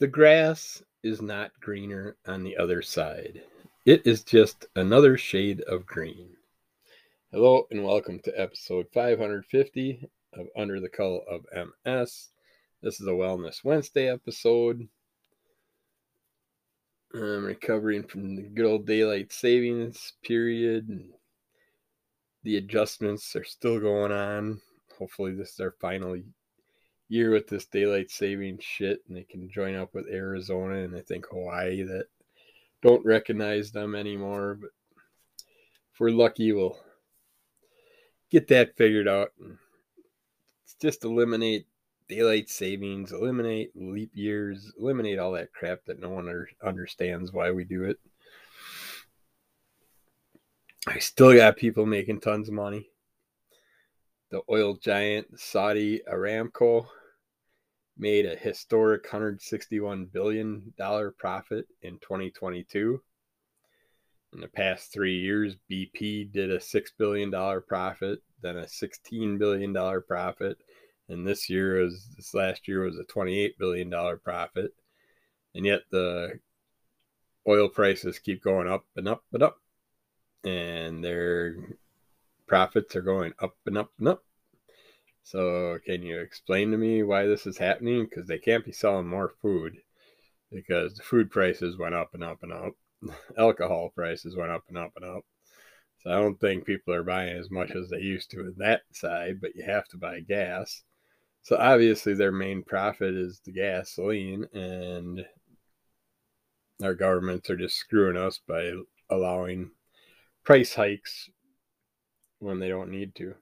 The grass is not greener on the other side. It is just another shade of green. Hello and welcome to episode 550 of Under the Cowl of MS. This is a Wellness Wednesday episode. I'm recovering from the good old daylight savings period. And the adjustments are still going on. Hopefully, this is our final year with this daylight saving shit and they can join up with Arizona and I think Hawaii that don't recognize them anymore. But if we're lucky, we'll get that figured out and just eliminate daylight savings, eliminate leap years, eliminate all that crap that no one understands why we do it. I still got people making tons of money. The oil giant Saudi Aramco made a historic $161 billion profit in 2022. In the past three years, BP did a $6 billion profit, then a $16 billion profit, and this year was this last year was a 28 billion dollar profit and yet the oil prices keep going up and up and up and their profits are going up and up and up so can you explain to me why this is happening because they can't be selling more food because the food prices went up and up and up alcohol prices went up and up and up so I don't think people are buying as much as they used to in that side, but you have to buy gas. So obviously their main profit is the gasoline and our governments are just screwing us by allowing price hikes when they don't need to.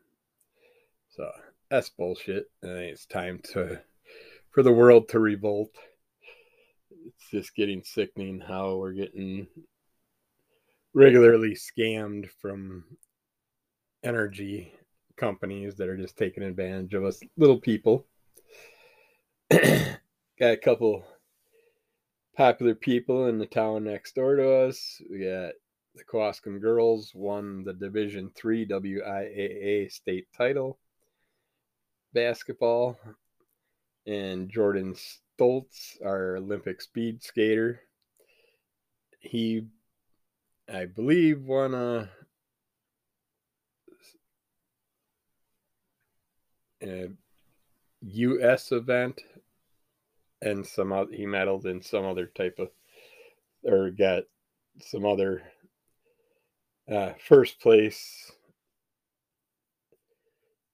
So that's bullshit. Think it's time to for the world to revolt. It's just getting sickening how we're getting regularly scammed from energy companies that are just taking advantage of us little people. Got a couple popular people in the town next door to us. We got the Kewaskum girls won the Division Three WIAA state title basketball, and Jordan Stolz, our Olympic speed skater, he, I believe, won a a U.S. event, and some other, he medaled in some other type of, or got some other uh, first place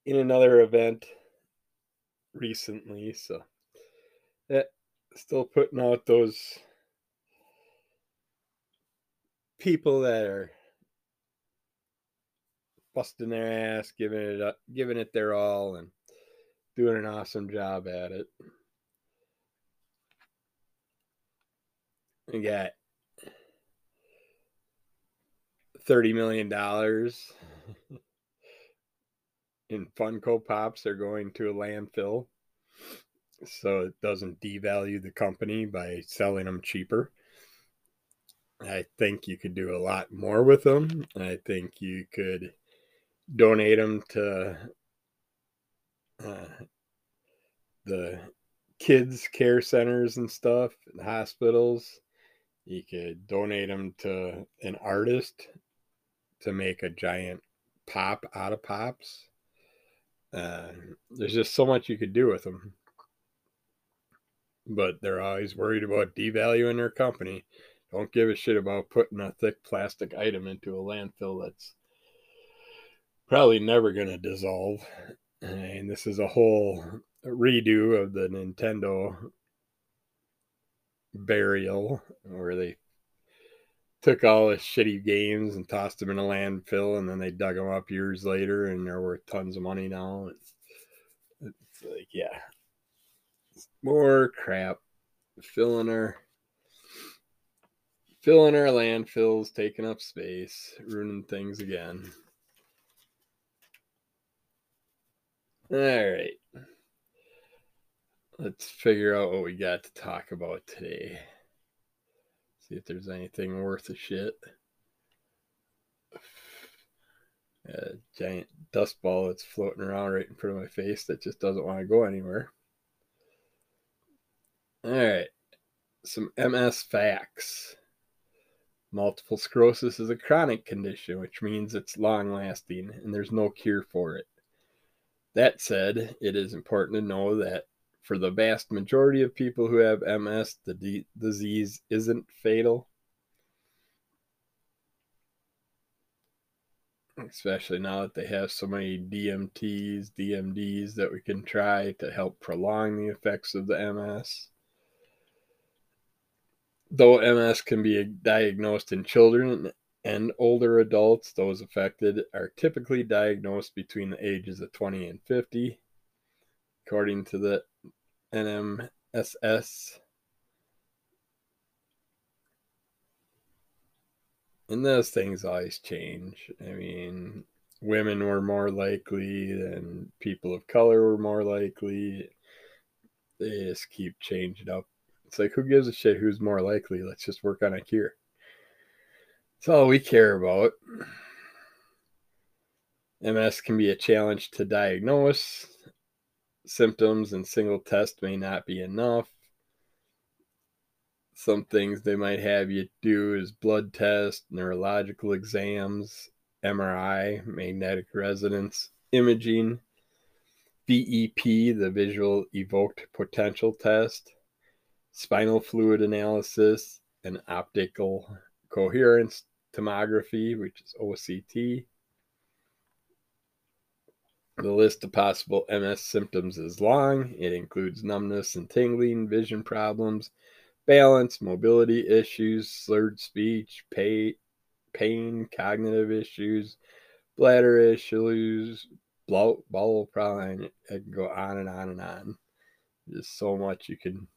in another event recently. So, yeah, still putting out those people that are busting their ass, giving it up, giving it their all, and doing an awesome job at it. We got thirty million dollars in Funko Pops are going to a landfill, so it doesn't devalue the company by selling them cheaper. I think you could do a lot more with them. I think you could donate them to uh, the kids care centers and stuff and hospitals you could donate them to an artist to make a giant pop out of pops uh, there's just so much you could do with them but they're always worried about devaluing their company don't give a shit about putting a thick plastic item into a landfill that's probably never going to dissolve. And this is a whole redo of the Nintendo burial where they took all the shitty games and tossed them in a landfill and then they dug them up years later and they're worth tons of money now. It's, it's like, yeah, it's more crap filling our filling our landfills, taking up space, ruining things again. All right. Let's figure out what we got to talk about today. See if there's anything worth a shit. A giant dust ball that's floating around right in front of my face that just doesn't want to go anywhere. All right. some MS facts. Multiple sclerosis is a chronic condition, which means it's long lasting and there's no cure for it. That said, it is important to know that for the vast majority of people who have MS, the d- disease isn't fatal. Especially now that they have so many DMTs, DMDs that we can try to help prolong the effects of the MS. Though MS can be diagnosed in children and older adults, those affected are typically diagnosed between the ages of 20 and 50, according to the NMSS. And those things always change. I mean, women were more likely, and people of color were more likely. They just keep changing up it's like, who gives a shit who's more likely? Let's just work on a cure. That's all we care about. MS can be a challenge to diagnose. Symptoms and single test may not be enough. Some things they might have you do is blood test, neurological exams, MRI, magnetic resonance imaging, VEP, the visual evoked potential test, spinal fluid analysis, and optical coherence tomography, which is OCT. The list of possible MS symptoms is long. It includes numbness and tingling, vision problems, balance, mobility issues, slurred speech, pay, pain, cognitive issues, bladder issues, bowel problem. I can go on and on and on. There's so much you can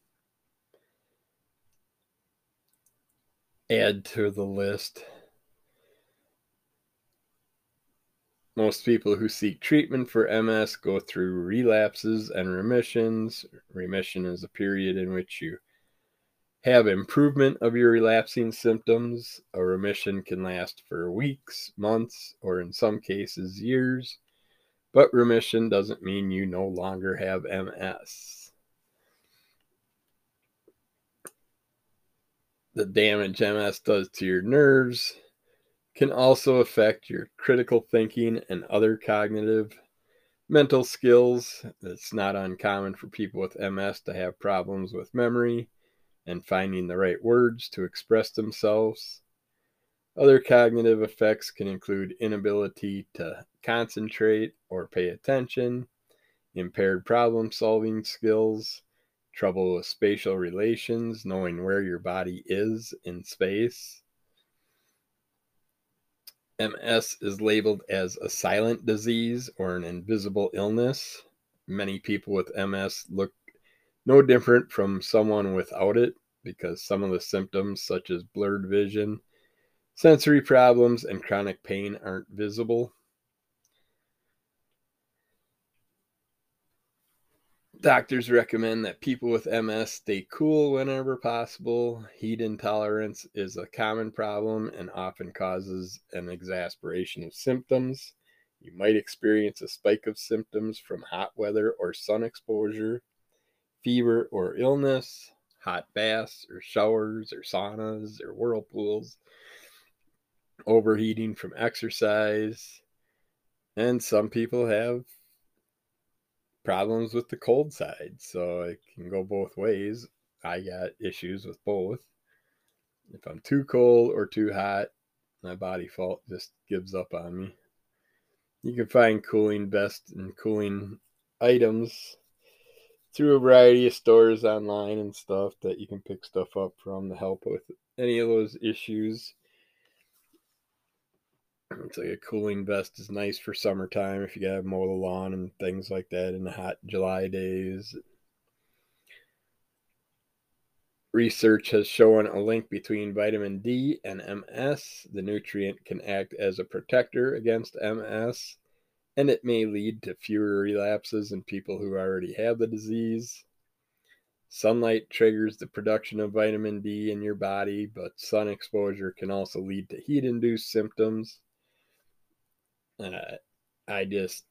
add to the list. Most people who seek treatment for MS go through relapses and remissions. Remission is a period in which you have improvement of your relapsing symptoms. A remission can last for weeks, months, or in some cases, years. But remission doesn't mean you no longer have MS. the damage MS does to your nerves can also affect your critical thinking and other cognitive mental skills. It's not uncommon for people with MS to have problems with memory and finding the right words to express themselves. Other cognitive effects can include inability to concentrate or pay attention, impaired problem solving skills, trouble with spatial relations, knowing where your body is in space. MS is labeled as a silent disease or an invisible illness. Many people with MS look no different from someone without it because some of the symptoms, such as blurred vision, sensory problems, and chronic pain, aren't visible. Doctors recommend that people with MS stay cool whenever possible. Heat intolerance is a common problem and often causes an exasperation of symptoms. You might experience a spike of symptoms from hot weather or sun exposure, fever or illness, hot baths or showers or saunas or whirlpools, overheating from exercise. And some people have problems with the cold side. So it can go both ways. I got issues with both. If I'm too cold or too hot, my body fault just gives up on me. You can find cooling vests and cooling items through a variety of stores online and stuff that you can pick stuff up from to help with any of those issues. It's like a cooling vest is nice for summertime if you gotta mow the lawn and things like that in the hot July days. Research has shown a link between vitamin D and MS. The nutrient can act as a protector against MS, and it may lead to fewer relapses in people who already have the disease. Sunlight triggers the production of vitamin D in your body, but sun exposure can also lead to heat induced symptoms. Uh, I just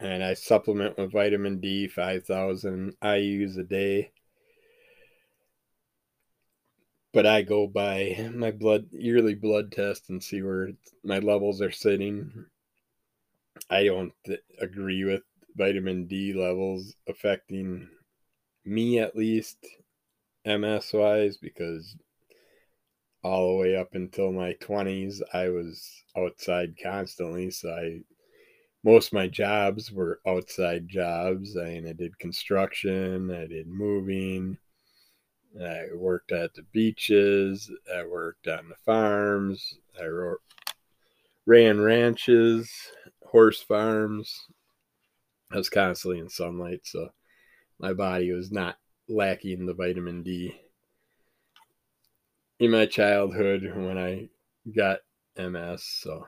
and I supplement with vitamin D, 5,000 IUs a day. But I go by my blood yearly blood test and see where my levels are sitting. I don't th- agree with vitamin D levels affecting me at least MS wise because all the way up until my 20s I was outside constantly so I most of my jobs were outside jobs. I, I did construction, I did moving, I worked at the beaches, I worked on the farms, I ran ranches, horse farms. I was constantly in sunlight, so my body was not lacking the vitamin D. In my childhood, when I got MS, so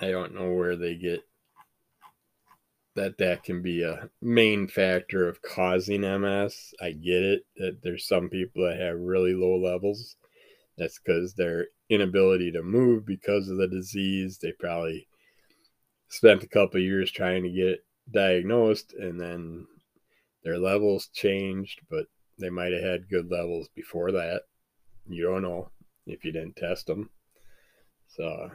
I don't know where they get that that can be a main factor of causing MS. I get it that there's some people that have really low levels. That's because their inability to move because of the disease. They probably spent a couple years trying to get diagnosed and then their levels changed, but they might have had good levels before that. You don't know if you didn't test them. So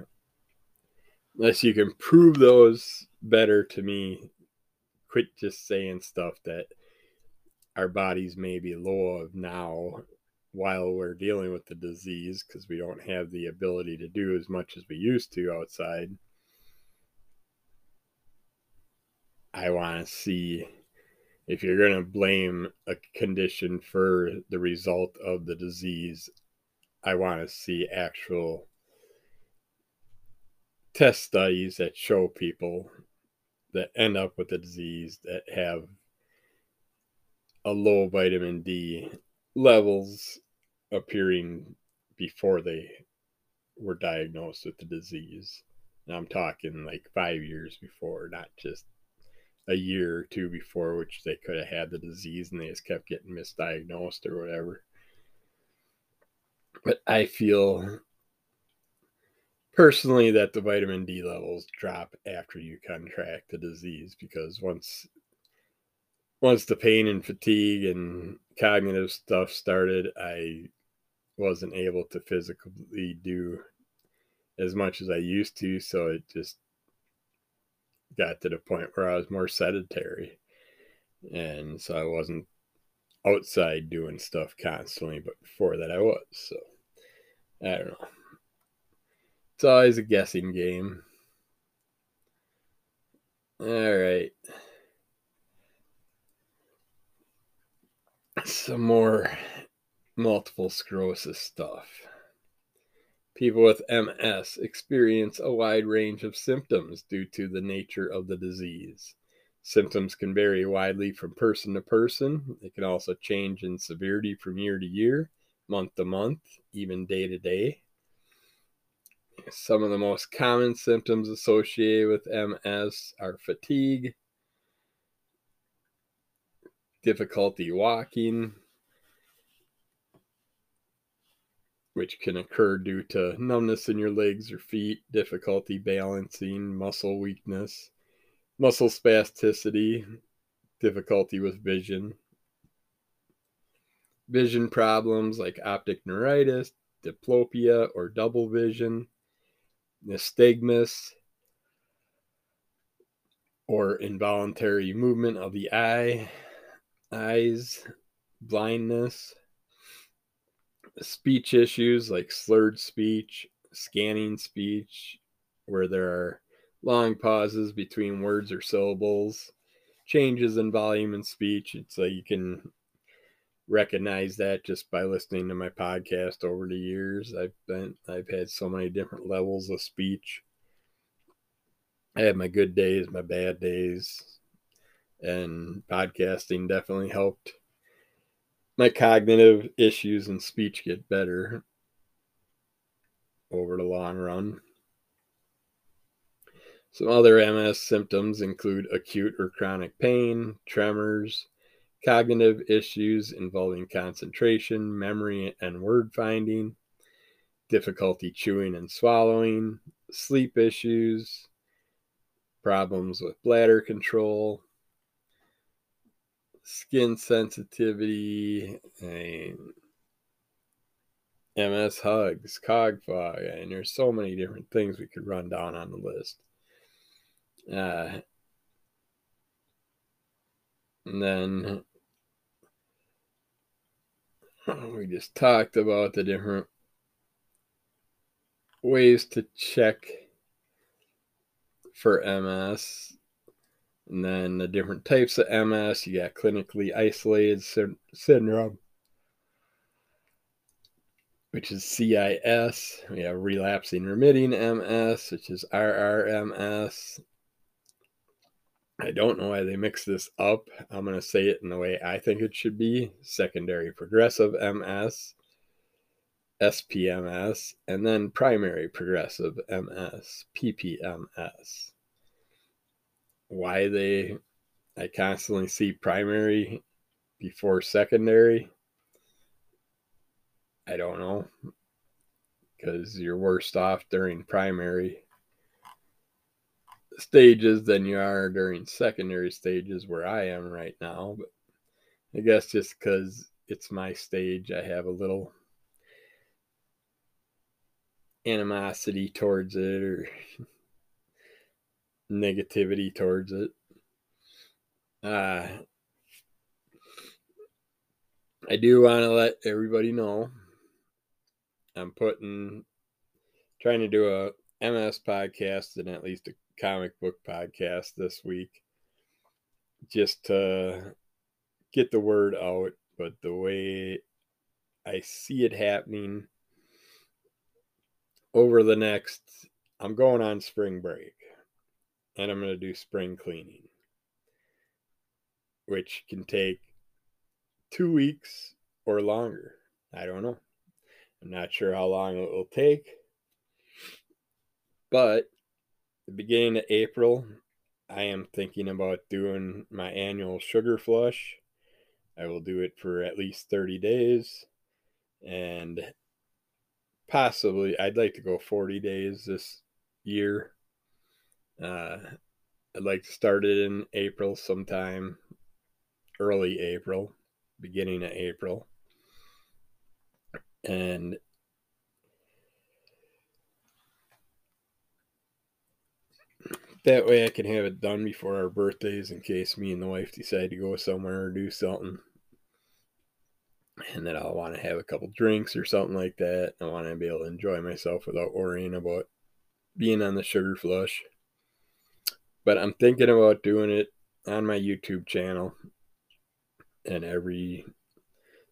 unless you can prove those better to me, quit just saying stuff that our bodies may be low of now while we're dealing with the disease because we don't have the ability to do as much as we used to outside. I want to see if you're going to blame a condition for the result of the disease, I want to see actual test studies that show people that end up with the disease that have a low vitamin D levels appearing before they were diagnosed with the disease. And I'm talking like five years before, not just a year or two before, which they could have had the disease and they just kept getting misdiagnosed or whatever. But I feel personally that the vitamin D levels drop after you contract the disease because once once the pain and fatigue and cognitive stuff started, I wasn't able to physically do as much as I used to, so it just got to the point where I was more sedentary. And so I wasn't outside doing stuff constantly, but before that I was. So I don't know. It's always a guessing game. All right. Some more multiple sclerosis stuff. People with MS experience a wide range of symptoms due to the nature of the disease. Symptoms can vary widely from person to person. They can also change in severity from year to year, month to month, even day to day. Some of the most common symptoms associated with MS are fatigue, difficulty walking, which can occur due to numbness in your legs or feet, difficulty balancing, muscle weakness, muscle spasticity, difficulty with vision, vision problems like optic neuritis, diplopia, or double vision, nystagmus, or involuntary movement of the eye, eyes, blindness, speech issues like slurred speech, scanning speech, where there are long pauses between words or syllables, changes in volume in speech. It's like you can recognize that just by listening to my podcast over the years. I've been I've had so many different levels of speech. I have my good days, my bad days, and podcasting definitely helped my cognitive issues and speech get better over the long run. Some other MS symptoms include acute or chronic pain, tremors, cognitive issues involving concentration, memory, and word finding, difficulty chewing and swallowing, sleep issues, problems with bladder control, skin sensitivity, and MS hugs, cog fog, and there's so many different things we could run down on the list. Uh, and then we just talked about the different ways to check for MS. And then the different types of MS. You got clinically isolated sy- syndrome, which is CIS. We have relapsing remitting MS, which is RRMS. I don't know why they mix this up. I'm going to say it in the way I think it should be secondary progressive MS, SPMS, and then primary progressive MS, PPMS. Why they, I constantly see primary before secondary, I don't know. Because you're worst off during primary stages than you are during secondary stages where I am right now. But I guess just because it's my stage, I have a little animosity towards it or negativity towards it. Uh, I do want to let everybody know I'm putting, trying to do a MS podcast and at least a comic book podcast this week just to get the word out. But the way I see it happening over the next, I'm going on spring break and I'm going to do spring cleaning, which can take two weeks or longer. I don't know. I'm not sure how long it will take. But the beginning of April, I am thinking about doing my annual sugar flush. I will do it for at least 30 days and possibly I'd like to go 40 days this year. Uh, I'd like to start it in April sometime, early April, beginning of April. And that way I can have it done before our birthdays in case me and the wife decide to go somewhere or do something. And then I'll want to have a couple drinks or something like that. I want to be able to enjoy myself without worrying about being on the sugar flush. But I'm thinking about doing it on my YouTube channel. And every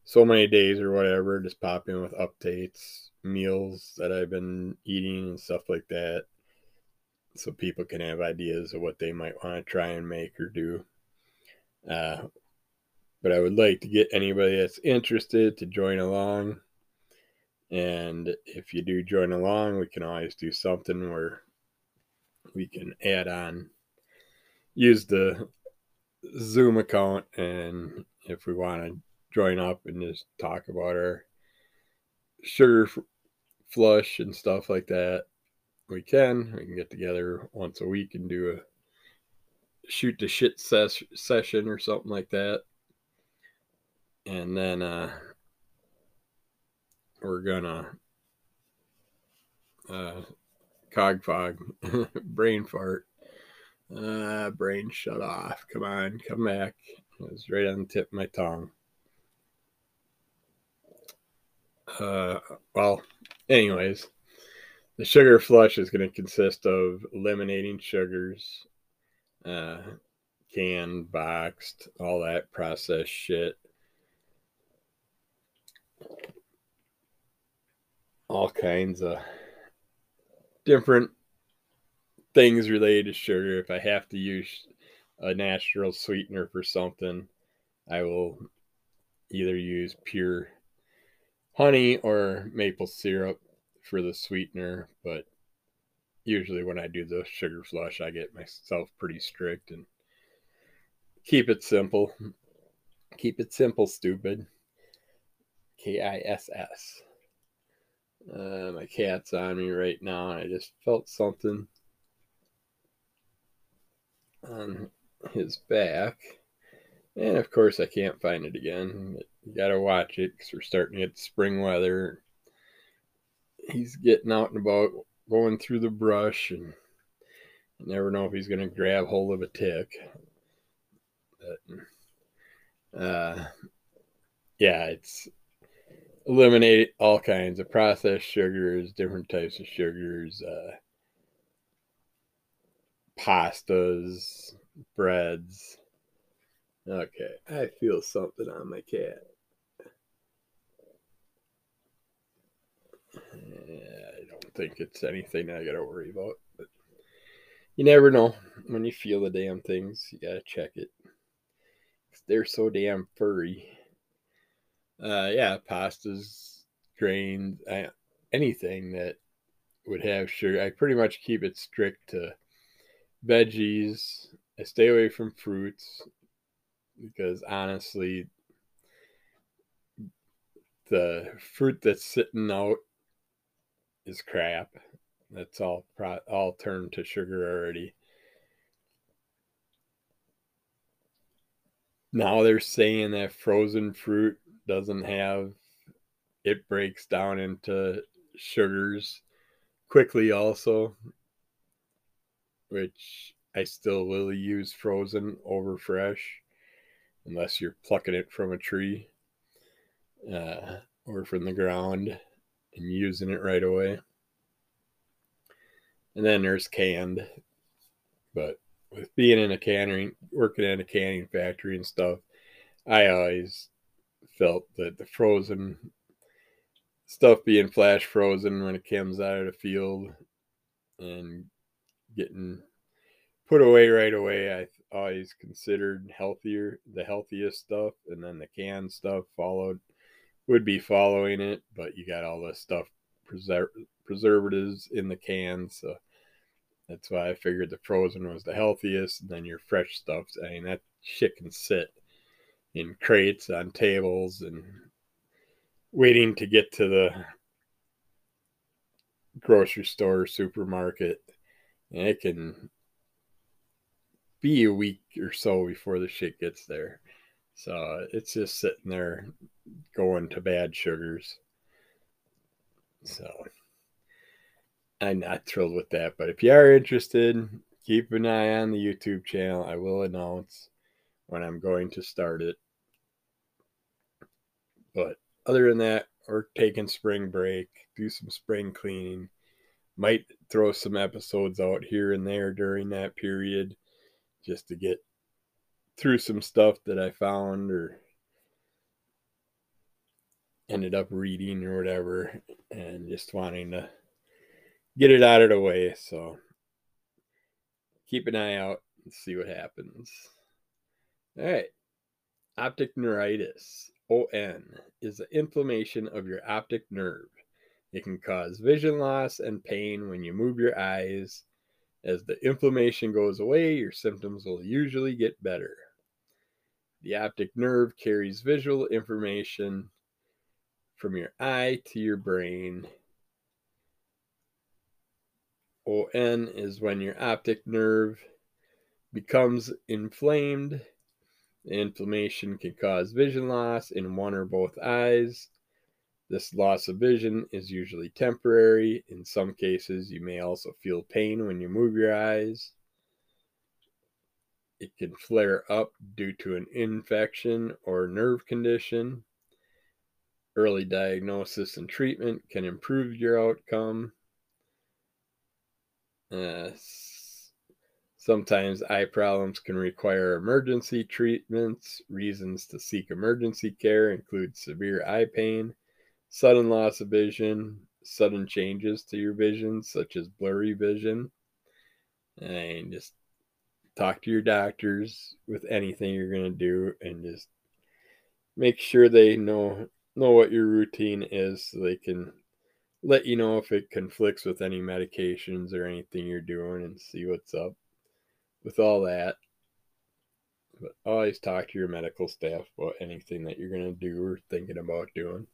so many days or whatever, just pop in with updates, meals that I've been eating and stuff like that so people can have ideas of what they might want to try and make or do. Uh, but I would like to get anybody that's interested to join along. And if you do join along, we can always do something where we can add on, use the Zoom account, and if we want to join up and just talk about our sugar flush and stuff like that, we can. We can get together once a week and do a shoot the shit ses- session or something like that. And then uh, we're gonna uh, cog fog, brain fart, uh, brain shut off. Come on, come back. It was right on the tip of my tongue. Uh, well, anyways the sugar flush is going to consist of eliminating sugars, uh, canned, boxed, all that processed shit. All kinds of different things related to sugar. If I have to use a natural sweetener for something, I will either use pure honey or maple syrup for the sweetener, but usually when I do the sugar flush, I get myself pretty strict and keep it simple. Keep it simple, stupid. K I S S. Uh, my cat's on me right now, and I just felt something. On his back. And of course, I can't find it again. You gotta watch it because we're starting to get spring weather. He's getting out and about, going through the brush, and you never know if he's gonna grab hold of a tick. But, uh, yeah, it's eliminate all kinds of processed sugars, different types of sugars, uh, pastas, breads. Okay, I feel something on my cat. I don't think it's anything I gotta worry about, but you never know when you feel the damn things. You gotta check it. They're so damn furry. Uh, yeah, pastas, grains, anything that would have sugar. I pretty much keep it strict to veggies. I stay away from fruits because honestly, the fruit that's sitting out is crap. That's all pro- all turned to sugar already. Now they're saying that frozen fruit doesn't have it breaks down into sugars quickly also which I still will use frozen over fresh unless you're plucking it from a tree uh, or from the ground and using it right away. And then there's canned, but with being in a canning, working in a canning factory and stuff, I always felt that the frozen stuff being flash frozen when it comes out of the field and getting put away right away. I always considered healthier, the healthiest stuff, and then the canned stuff followed would be following it, but you got all the stuff preser- preservatives in the cans, so that's why I figured the frozen was the healthiest. And then your fresh stuff, I mean, that shit can sit in crates on tables and waiting to get to the grocery store, supermarket it can be a week or so before the shit gets there. So it's just sitting there going to bad sugars. So I'm not thrilled with that. But if you are interested, keep an eye on the YouTube channel. I will announce when I'm going to start it. But other than that, we're taking spring break, do some spring cleaning, might throw some episodes out here and there during that period just to get through some stuff that I found or ended up reading or whatever and just wanting to get it out of the way. So keep an eye out and see what happens. All right. Optic neuritis, ON, is the inflammation of your optic nerve. It can cause vision loss and pain when you move your eyes. As the inflammation goes away, your symptoms will usually get better. The optic nerve carries visual information from your eye to your brain. ON is when your optic nerve becomes inflamed. The inflammation can cause vision loss in one or both eyes. This loss of vision is usually temporary. In some cases, you may also feel pain when you move your eyes. It can flare up due to an infection or nerve condition. Early diagnosis and treatment can improve your outcome. Uh, sometimes eye problems can require emergency treatments. Reasons to seek emergency care include severe eye pain, sudden loss of vision, sudden changes to your vision, such as blurry vision, and just talk to your doctors with anything you're going to do and just make sure they know know what your routine is so they can let you know if it conflicts with any medications or anything you're doing and see what's up with all that. But always talk to your medical staff about anything that you're going to do or thinking about doing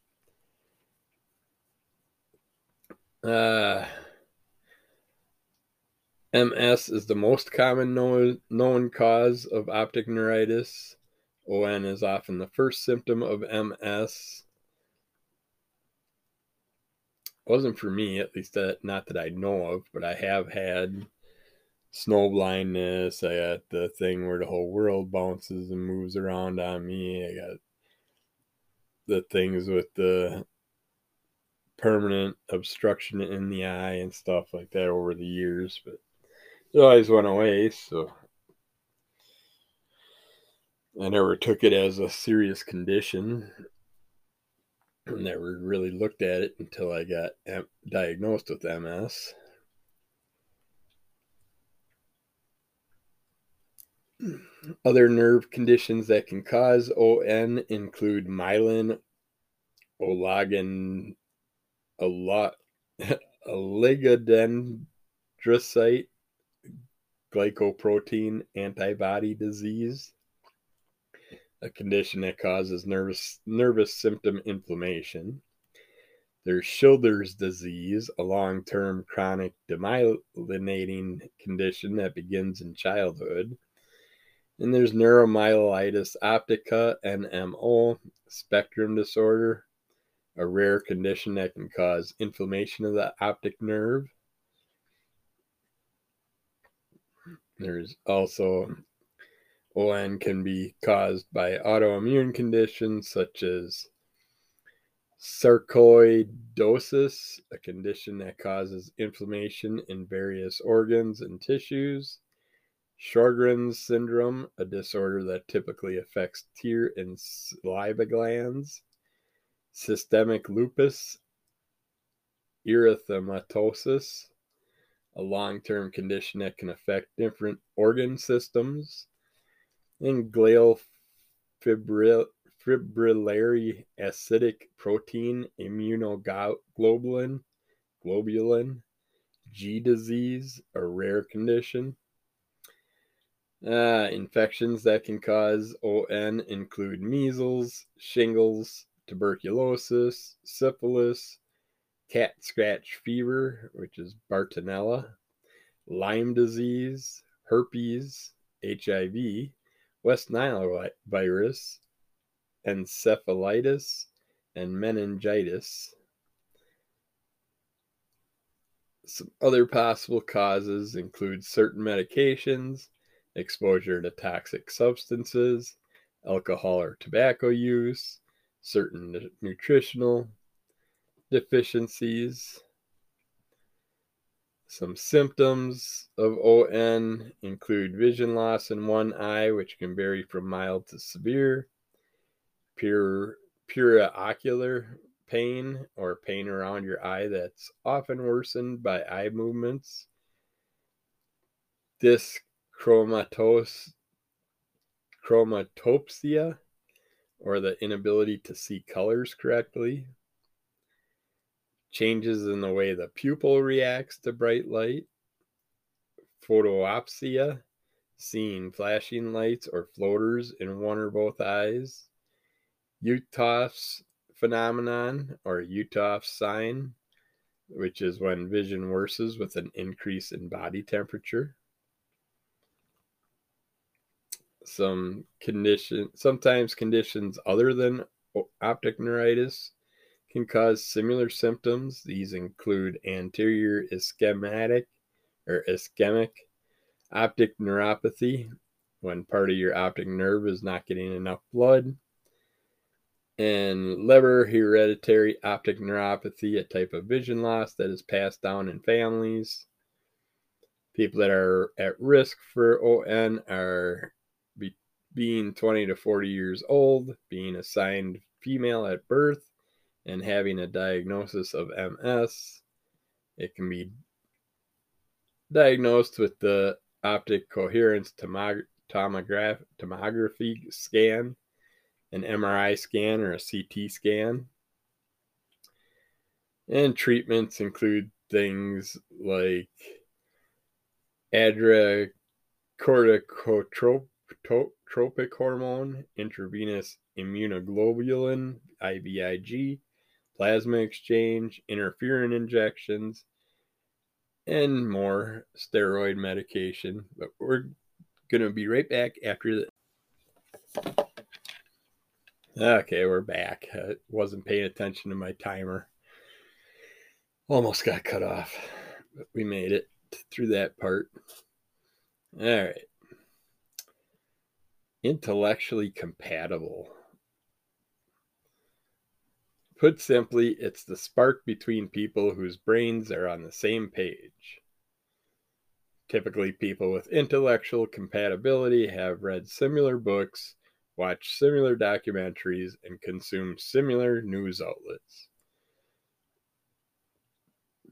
Uh, MS is the most common known, known cause of optic neuritis. ON is often the first symptom of MS. It wasn't for me, at least that, not that I know of, but I have had snow blindness. I got the thing where the whole world bounces and moves around on me. I got the things with the permanent obstruction in the eye and stuff like that over the years, but it always went away. So I never took it as a serious condition. Never really looked at it until I got diagnosed with MS. Other nerve conditions that can cause ON include myelin, olagan, a lot, oligodendrocyte glycoprotein antibody disease, a condition that causes nervous nervous symptom inflammation. There's Schilder's disease, a long-term chronic demyelinating condition that begins in childhood. And there's neuromyelitis optica, NMO, spectrum disorder, a rare condition that can cause inflammation of the optic nerve. There's also ON can be caused by autoimmune conditions such as sarcoidosis, a condition that causes inflammation in various organs and tissues. Sjogren's syndrome, a disorder that typically affects tear and saliva glands. Systemic lupus erythematosus, a long term condition that can affect different organ systems. And glial fibril- fibrillary acidic protein immunoglobulin, globulin, G disease, a rare condition. Uh, infections that can cause ON include measles, shingles, tuberculosis, syphilis, cat scratch fever, which is Bartonella, Lyme disease, herpes, HIV, West Nile virus, encephalitis, and meningitis. Some other possible causes include certain medications, exposure to toxic substances, alcohol or tobacco use, certain nutritional deficiencies. Some symptoms of ON include vision loss in one eye, which can vary from mild to severe, pure, pure ocular pain or pain around your eye that's often worsened by eye movements, disc chromatos, chromatopsia, or the inability to see colors correctly, changes in the way the pupil reacts to bright light, photoopsia, seeing flashing lights or floaters in one or both eyes, Uhthoff's phenomenon or Uhthoff's sign, which is when vision worsens with an increase in body temperature some condition sometimes conditions other than optic neuritis can cause similar symptoms. These include anterior ischemic or ischemic optic neuropathy when part of your optic nerve is not getting enough blood and Leber hereditary optic neuropathy, a type of vision loss that is passed down in families. People that are at risk for ON are being 20 to 40 years old, being assigned female at birth, and having a diagnosis of MS. It can be diagnosed with the optic coherence tomog- tomograph- tomography scan, an MRI scan, or a CT scan. And treatments include things like adra adrenocorticotrope tropic hormone, intravenous immunoglobulin, IVIG, plasma exchange, interferon injections, and more steroid medication. But we're going to be right back after the. Okay, we're back. I wasn't paying attention to my timer. Almost got cut off, but we made it through that part. All right. Intellectually compatible. Put simply, it's the spark between people whose brains are on the same page. Typically, people with intellectual compatibility have read similar books, watched similar documentaries, and consumed similar news outlets.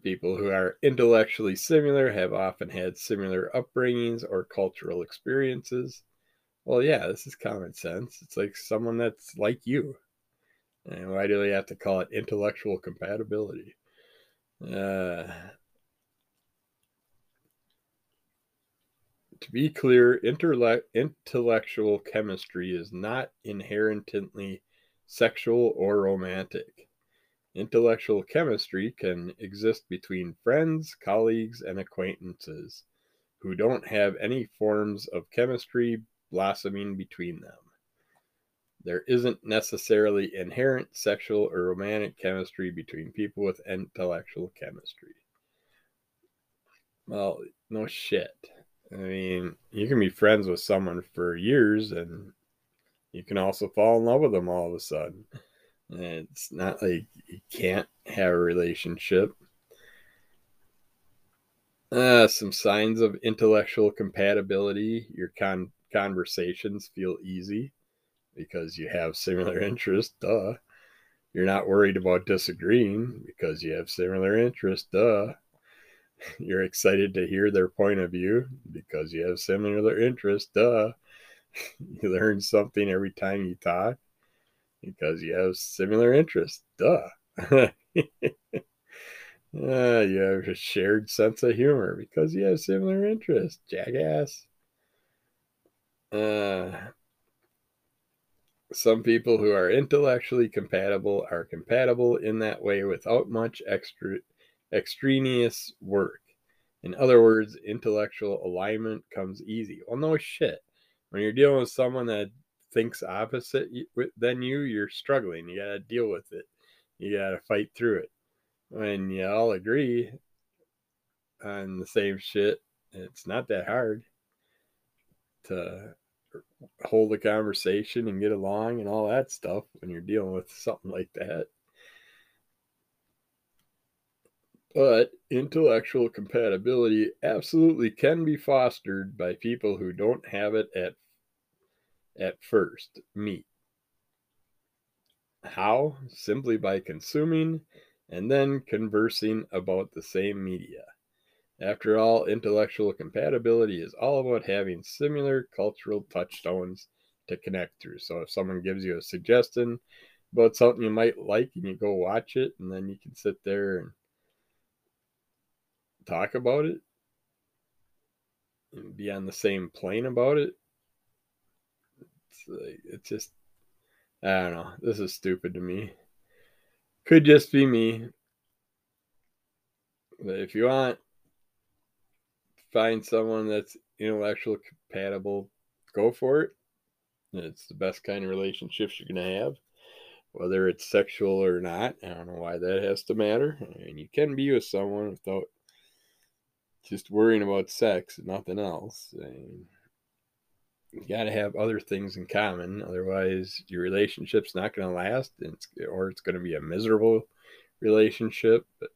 People who are intellectually similar have often had similar upbringings or cultural experiences. Well, yeah, this is common sense. It's like someone that's like you. And why do they have to call it intellectual compatibility? Uh, to be clear, intellectual chemistry is not inherently sexual or romantic. Intellectual chemistry can exist between friends, colleagues, and acquaintances who don't have any forms of chemistry blossoming between them. There isn't necessarily inherent sexual or romantic chemistry between people with intellectual chemistry. Well, no shit. I mean, you can be friends with someone for years and you can also fall in love with them all of a sudden. It's not like you can't have a relationship. Uh, some signs of intellectual compatibility. Your con- conversations feel easy because you have similar interests. Duh. You're not worried about disagreeing because you have similar interests. Duh. You're excited to hear their point of view because you have similar interests. Duh. You learn something every time you talk because you have similar interests. Duh. uh, you have a shared sense of humor because you have similar interests, jackass. Uh, some people who are intellectually compatible are compatible in that way without much extra extraneous work. In other words, intellectual alignment comes easy. Well, no shit. When you're dealing with someone that thinks opposite than you, you're struggling. You got to deal with it. You got to fight through it. When you all agree on the same shit, it's not that hard to hold a conversation and get along and all that stuff when you're dealing with something like that. But intellectual compatibility absolutely can be fostered by people who don't have it at at first meet. How? Simply by consuming and then conversing about the same media. After all, intellectual compatibility is all about having similar cultural touchstones to connect through. So if someone gives you a suggestion about something you might like and you go watch it, and then you can sit there and talk about it and be on the same plane about it, it's like it's just I don't know. This is stupid to me. Could just be me. But if you want find someone that's intellectual compatible, go for it. It's the best kind of relationships you're gonna have. Whether it's sexual or not, I don't know why that has to matter. I mean, you can be with someone without just worrying about sex and nothing else. I mean, you got to have other things in common otherwise your relationship's not going to last it's, or it's going to be a miserable relationship but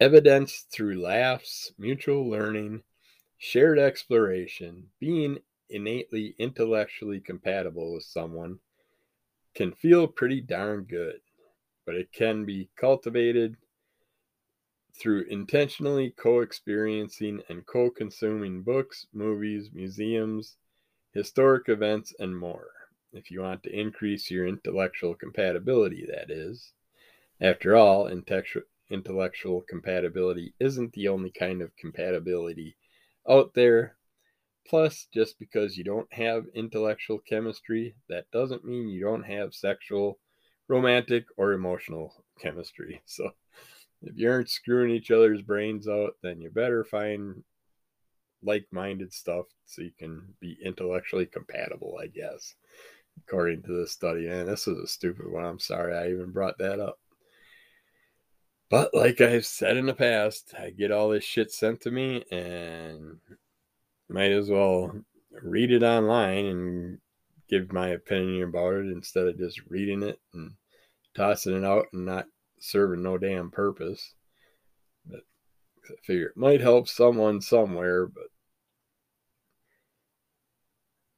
evidence through laughs mutual learning shared exploration being innately intellectually compatible with someone can feel pretty darn good but it can be cultivated through intentionally co experiencing and co consuming books, movies, museums, historic events, and more. If you want to increase your intellectual compatibility, that is. After all, intellectual compatibility isn't the only kind of compatibility out there. Plus, just because you don't have intellectual chemistry, that doesn't mean you don't have sexual, romantic, or emotional chemistry. So, if you aren't screwing each other's brains out, then you better find like minded stuff so you can be intellectually compatible, I guess, according to this study. And this is a stupid one. I'm sorry I even brought that up. But like I've said in the past, I get all this shit sent to me and might as well read it online and give my opinion about it instead of just reading it and tossing it out and not serving no damn purpose. But I figure it might help someone somewhere, but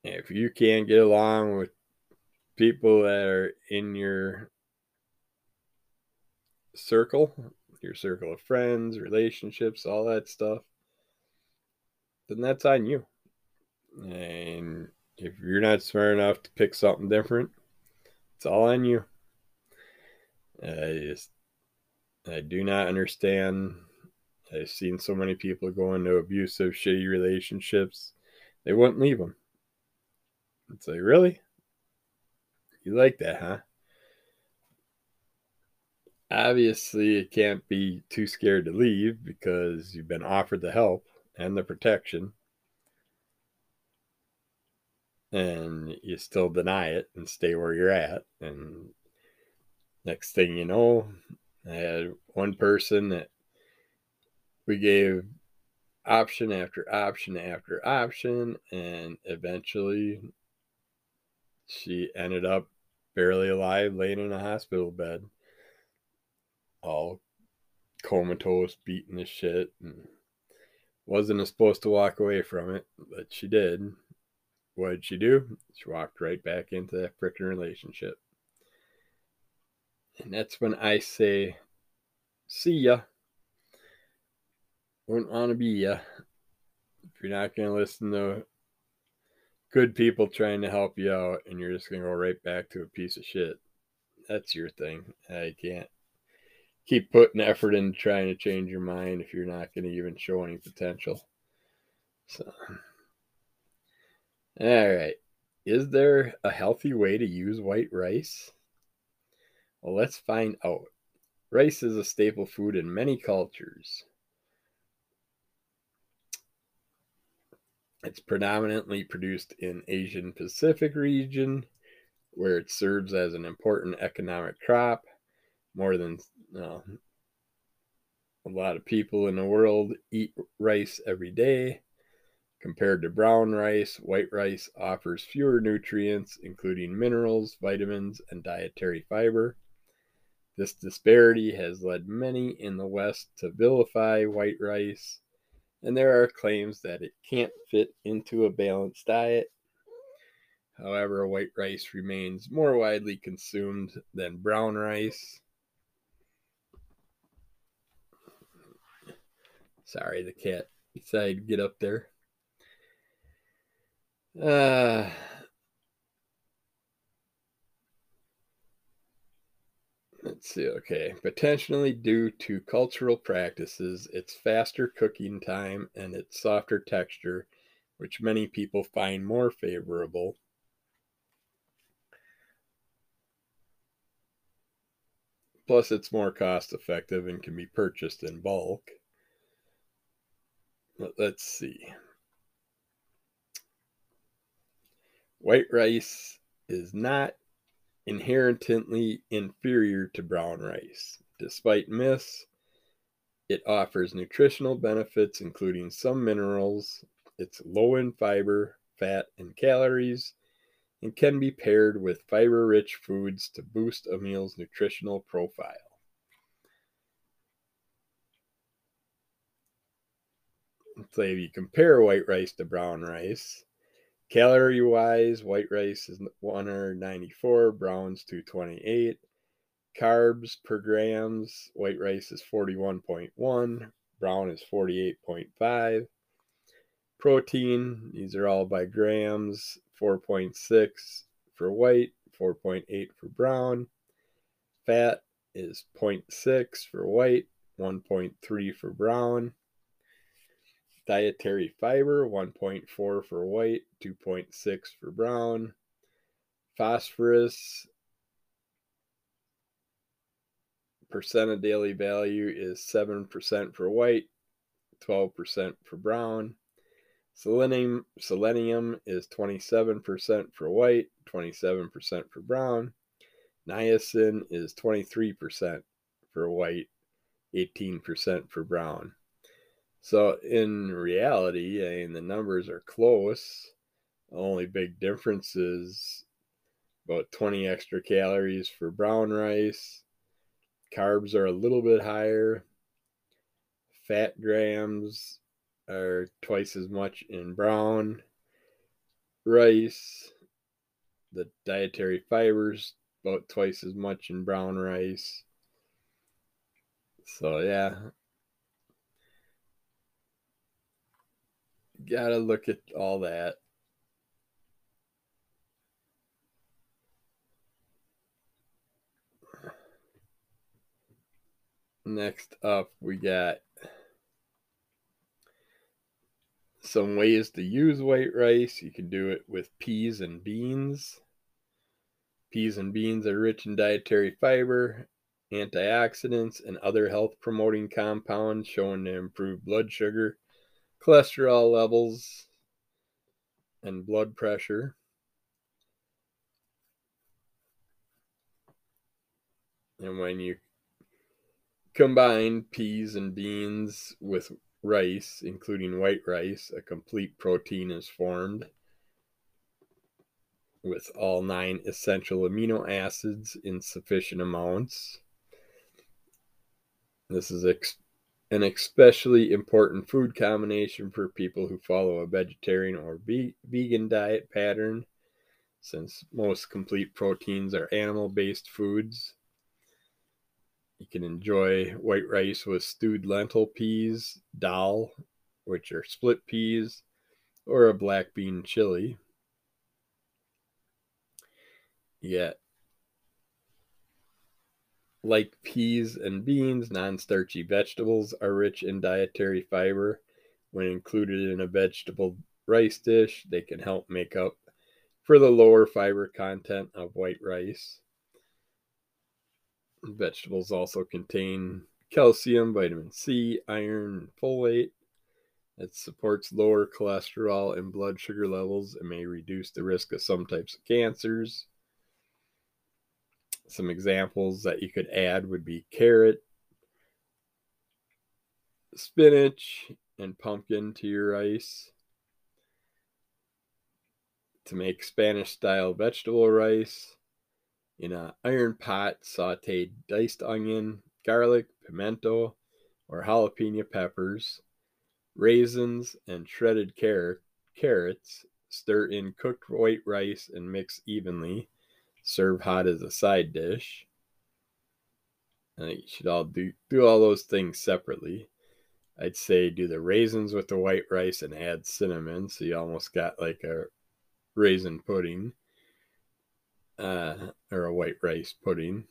if you can't get along with people that are in your circle, your circle of friends, relationships, all that stuff, then that's on you. And if you're not smart enough to pick something different, it's all on you. I just, I do not understand. I've seen so many people go into abusive, shitty relationships. They wouldn't leave them. It's like, really? You like that, huh? Obviously, it can't be too scared to leave because you've been offered the help and the protection. And you still deny it and stay where you're at. And next thing you know, I had one person that we gave option after option after option, and eventually she ended up barely alive, laying in a hospital bed, all comatose, beating the shit, and wasn't supposed to walk away from it, but she did. What did she do? She walked right back into that freaking relationship. And that's when I say, see ya. Wouldn't want to be ya. If you're not going to listen to good people trying to help you out and you're just going to go right back to a piece of shit. That's your thing. I can't keep putting effort into trying to change your mind if you're not going to even show any potential. So, all right. Is there a healthy way to use white rice? Well, let's find out. Rice is a staple food in many cultures. It's predominantly produced in Asian Pacific region, where it serves as an important economic crop. More than uh, a lot of people in the world eat rice every day. Compared to brown rice, white rice offers fewer nutrients, including minerals, vitamins, and dietary fiber. This disparity has led many in the West to vilify white rice and there are claims that it can't fit into a balanced diet. However, white rice remains more widely consumed than brown rice. Sorry, the cat decided to get up there. Uh, Let's see. Okay. Potentially due to cultural practices, its faster cooking time and its softer texture, which many people find more favorable. Plus, it's more cost effective and can be purchased in bulk. Let's see. White rice is not inherently inferior to brown rice. Despite myths, it offers nutritional benefits, including some minerals. It's low in fiber, fat, and calories, and can be paired with fiber rich foods to boost a meal's nutritional profile. So if you compare white rice to brown rice, Calorie wise, white rice is 194, brown's 228. Carbs per grams, white rice is 41.1, brown is 48.5. Protein, these are all by grams, 4.6 for white, 4.8 for brown. Fat is 0.6 for white, 1.3 for brown. Dietary fiber 1.4 for white, 2.6 for brown. Phosphorus percent of daily value is 7% for white, 12% for brown. Selenium, selenium is 27% for white, 27% for brown. Niacin is 23% for white, 18% for brown. So in reality, I mean, the numbers are close. The only big difference is about 20 extra calories for brown rice. Carbs are a little bit higher. Fat grams are twice as much in brown rice. The dietary fibers about twice as much in brown rice. So yeah. Gotta look at all that. Next up, we got some ways to use white rice. You can do it with peas and beans. Peas and beans are rich in dietary fiber, antioxidants, and other health promoting compounds shown to improve blood sugar, cholesterol levels, and blood pressure. And when you combine peas and beans with rice, including white rice, a complete protein is formed with all nine essential amino acids in sufficient amounts. This is ex- an especially important food combination for people who follow a vegetarian or ve- vegan diet pattern, since most complete proteins are animal based foods. You can enjoy white rice with stewed lentil peas, dal, which are split peas, or a black bean chili. Yet, like peas and beans, non starchy vegetables are rich in dietary fiber. When included in a vegetable rice dish, they can help make up for the lower fiber content of white rice. Vegetables also contain calcium, vitamin C, iron, and folate. It supports lower cholesterol and blood sugar levels and may reduce the risk of some types of cancers. Some examples that you could add would be carrot, spinach, and pumpkin to your rice. To make Spanish style vegetable rice, in an iron pot, saute diced onion, garlic, pimento, or jalapeno peppers, raisins, and shredded carrot, carrots. Stir in cooked white rice and mix evenly. Serve hot as a side dish. I think you should all do, do all those things separately. I'd say do the raisins with the white rice and add cinnamon, so you almost got like a raisin pudding uh, or a white rice pudding.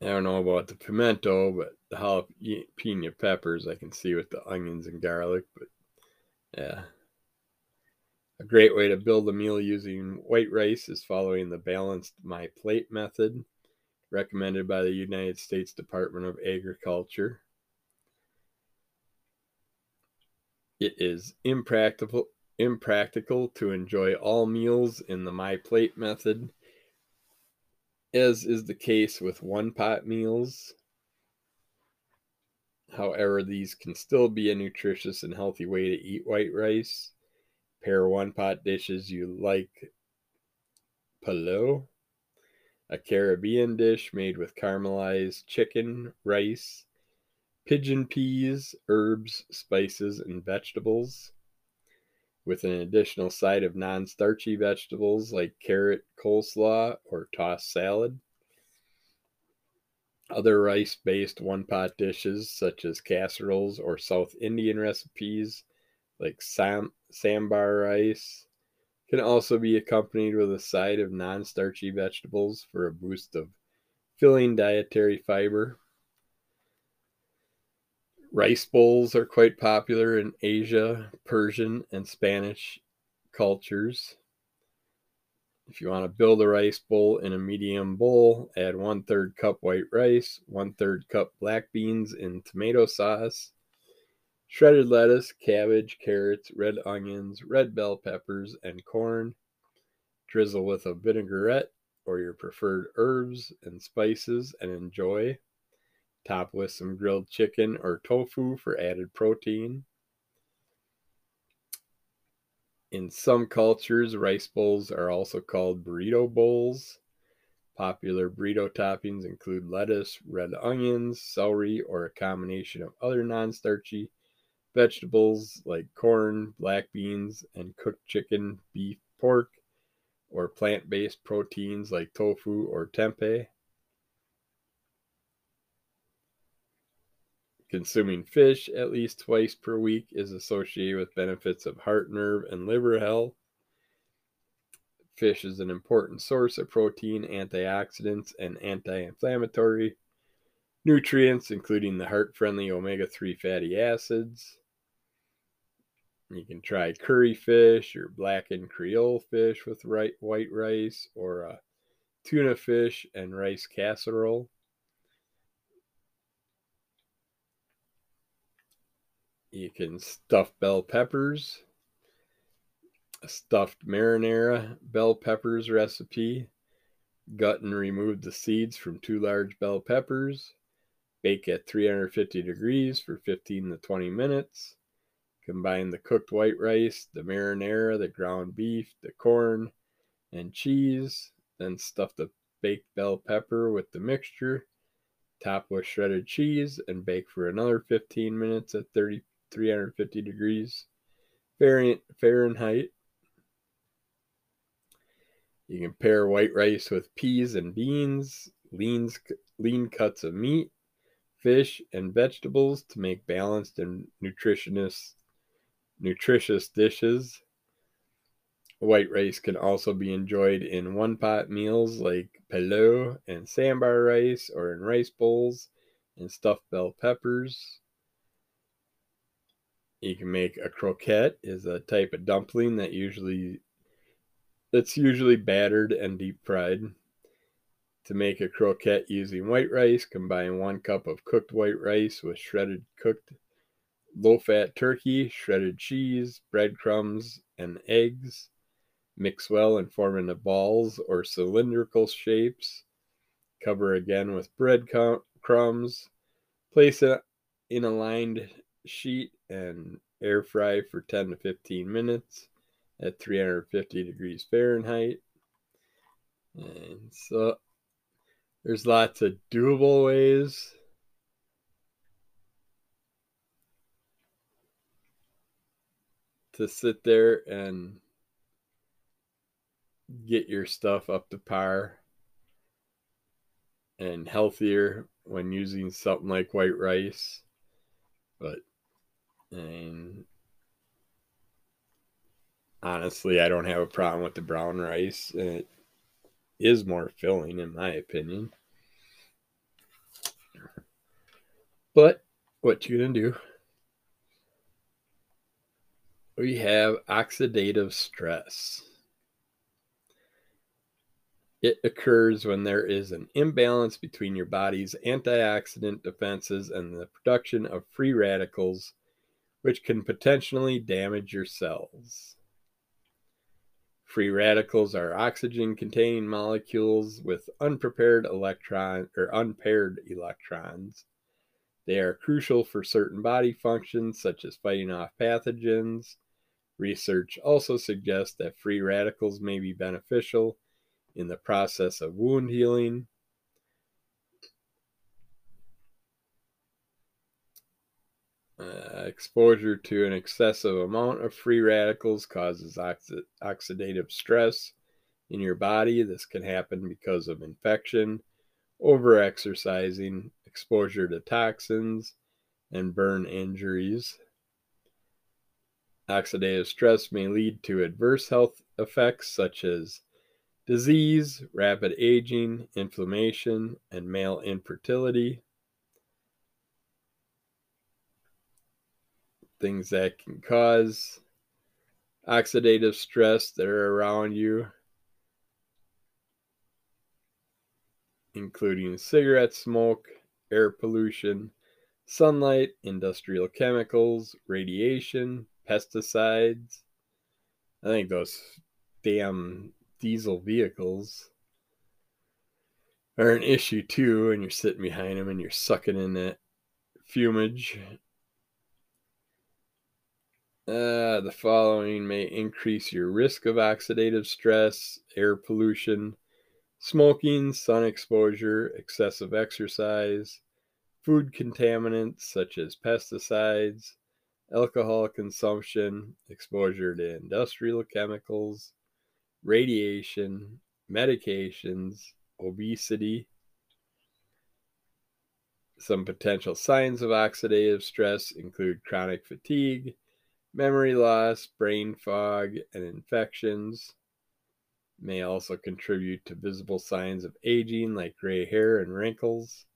I don't know about the pimento, but the jalapeno peppers I can see with the onions and garlic. But yeah, a great way to build a meal using white rice is following the balanced My Plate method recommended by the United States Department of Agriculture. It is impractical impractical to enjoy all meals in the My Plate method, as is the case with one pot meals. However, these can still be a nutritious and healthy way to eat white rice. Pair one pot dishes you like. Palo, a Caribbean dish made with caramelized chicken, rice, pigeon peas, herbs, spices, and vegetables. With an additional side of non starchy vegetables like carrot coleslaw or tossed salad. Other rice based one pot dishes, such as casseroles or South Indian recipes like sam- sambar rice, can also be accompanied with a side of non starchy vegetables for a boost of filling dietary fiber. Rice bowls are quite popular in Asia, Persian, and Spanish cultures. If you want to build a rice bowl in a medium bowl, add one third cup white rice, one third cup black beans in tomato sauce, shredded lettuce, cabbage, carrots, red onions, red bell peppers, and corn. Drizzle with a vinaigrette or your preferred herbs and spices and enjoy. Top with some grilled chicken or tofu for added protein. In some cultures, rice bowls are also called burrito bowls. Popular burrito toppings include lettuce, red onions, celery, or a combination of other non starchy vegetables like corn, black beans, and cooked chicken, beef, pork, or plant based proteins like tofu or tempeh. Consuming fish at least twice per week is associated with benefits of heart, nerve, and liver health. Fish is an important source of protein, antioxidants, and anti inflammatory nutrients, including the heart friendly omega 3 fatty acids. You can try curry fish or blackened Creole fish with white rice or a tuna fish and rice casserole. You can stuff bell peppers, a stuffed marinara bell peppers recipe. Gut and remove the seeds from two large bell peppers. Bake at 350 degrees for 15 to 20 minutes. Combine the cooked white rice, the marinara, the ground beef, the corn, and cheese. Then stuff the baked bell pepper with the mixture. Top with shredded cheese and bake for another 15 minutes at 30 350 degrees Fahrenheit. You can pair white rice with peas and beans, lean, lean cuts of meat, fish, and vegetables to make balanced and nutritious, nutritious dishes. White rice can also be enjoyed in one pot meals like pilau and sambar rice or in rice bowls and stuffed bell peppers. You can make a croquette is a type of dumpling that usually it's usually battered and deep fried. To make a croquette using white rice, combine one cup of cooked white rice with shredded cooked low fat turkey, shredded cheese, breadcrumbs, and eggs. Mix well and form into balls or cylindrical shapes. Cover again with bread crumbs. Place it in a lined sheet and air fry for 10 to 15 minutes at 350 degrees Fahrenheit. And so there's lots of doable ways. To sit there and get your stuff up to par and healthier when using something like white rice. But and honestly, I don't have a problem with the brown rice. It is more filling, in my opinion. But what you gonna do? We have oxidative stress. It occurs when there is an imbalance between your body's antioxidant defenses and the production of free radicals which can potentially damage your cells. Free radicals are oxygen containing molecules with unprepared electron or unpaired electrons. They are crucial for certain body functions such as fighting off pathogens. Research also suggests that free radicals may be beneficial in the process of wound healing, Uh, exposure to an excessive amount of free radicals causes oxi- oxidative stress in your body. This can happen because of infection, overexercising, exposure to toxins, and burn injuries. Oxidative stress may lead to adverse health effects such as disease, rapid aging, inflammation, and male infertility. things that can cause oxidative stress that are around you including cigarette smoke, air pollution, sunlight, industrial chemicals, radiation, pesticides. I think those damn diesel vehicles are an issue too, and you're sitting behind them and you're sucking in that fumage. Uh, the following may increase your risk of oxidative stress, air pollution, smoking, sun exposure, excessive exercise, food contaminants such as pesticides, alcohol consumption, exposure to industrial chemicals, radiation, medications, obesity. Some potential signs of oxidative stress include chronic fatigue, memory loss, brain fog, and infections. May also contribute to visible signs of aging like gray hair and wrinkles.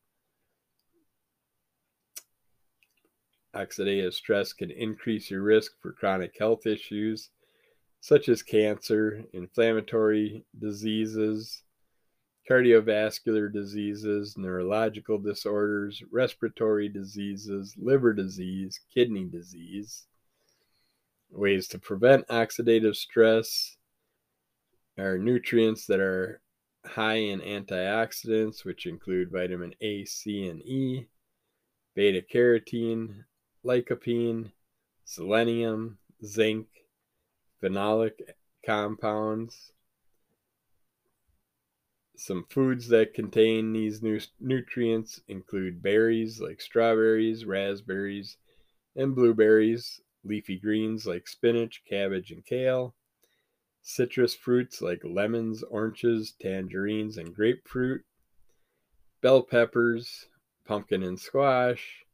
Oxidative stress can increase your risk for chronic health issues such as cancer, inflammatory diseases, cardiovascular diseases, neurological disorders, respiratory diseases, liver disease, kidney disease. Ways to prevent oxidative stress are nutrients that are high in antioxidants, which include vitamin A, C, and E, beta carotene, lycopene, selenium, zinc, phenolic compounds. Some foods that contain these nu- nutrients include berries like strawberries, raspberries, and blueberries, leafy greens like spinach, cabbage, and kale, citrus fruits like lemons, oranges, tangerines, and grapefruit, bell peppers, pumpkin and squash,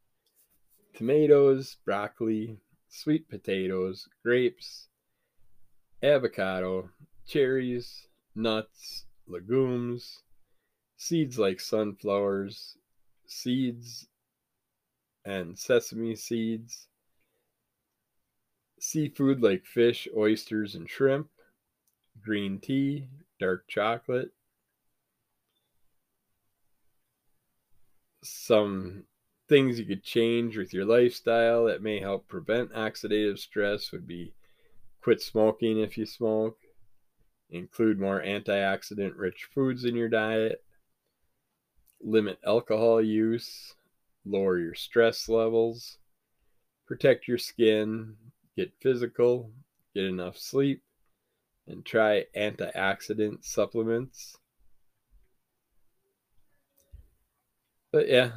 tomatoes, broccoli, sweet potatoes, grapes, avocado, cherries, nuts, legumes, seeds like sunflowers, seeds and sesame seeds, seafood like fish, oysters, and shrimp, green tea, dark chocolate, some things you could change with your lifestyle that may help prevent oxidative stress would be quit smoking if you smoke, include more antioxidant rich foods in your diet, limit alcohol use, lower your stress levels, protect your skin, get physical, get enough sleep, and try antioxidant supplements. But yeah,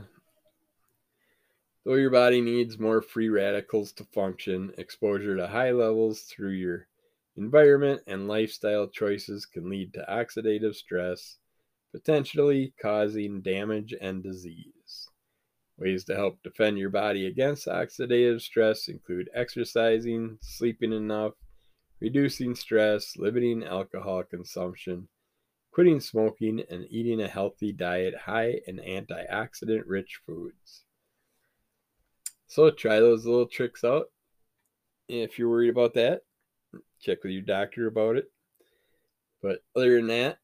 Though your body needs more free radicals to function, exposure to high levels through your environment and lifestyle choices can lead to oxidative stress, potentially causing damage and disease. Ways to help defend your body against oxidative stress include exercising, sleeping enough, reducing stress, limiting alcohol consumption, quitting smoking, and eating a healthy diet high in antioxidant rich foods. So try those little tricks out. If you're worried about that, check with your doctor about it. But other than that,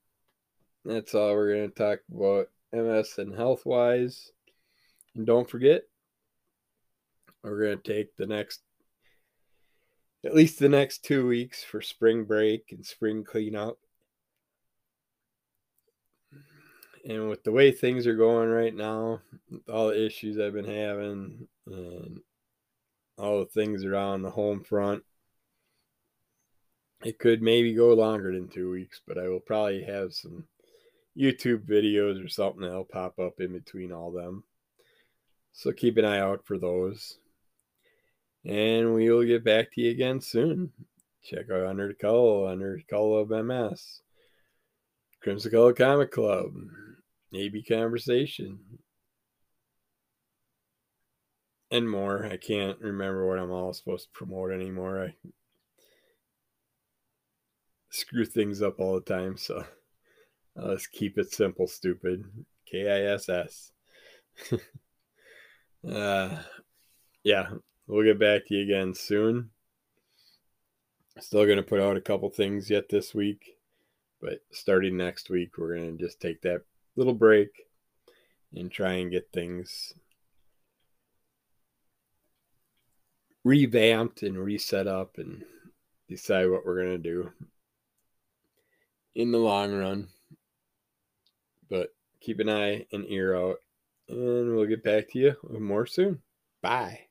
that's all we're going to talk about MS and health wise. And don't forget, we're going to take the next, at least the next two weeks for spring break and spring cleanup. And with the way things are going right now, all the issues I've been having, and all the things around the home front, it could maybe go longer than two weeks, but I will probably have some YouTube videos or something that'll pop up in between all them. So keep an eye out for those. And we will get back to you again soon. Check out Under the Under the of MS, Crimson Cowl Comic Club, AB Conversation, and more. I can't remember what I'm all supposed to promote anymore. I screw things up all the time, so let's keep it simple, stupid. K I S S. Uh, yeah, we'll get back to you again soon. Still going to put out a couple things yet this week, but starting next week, we're going to just take that little break and try and get things revamped and reset up and decide what we're going to do in the long run. But keep an eye and ear out, and we'll get back to you more soon. Bye.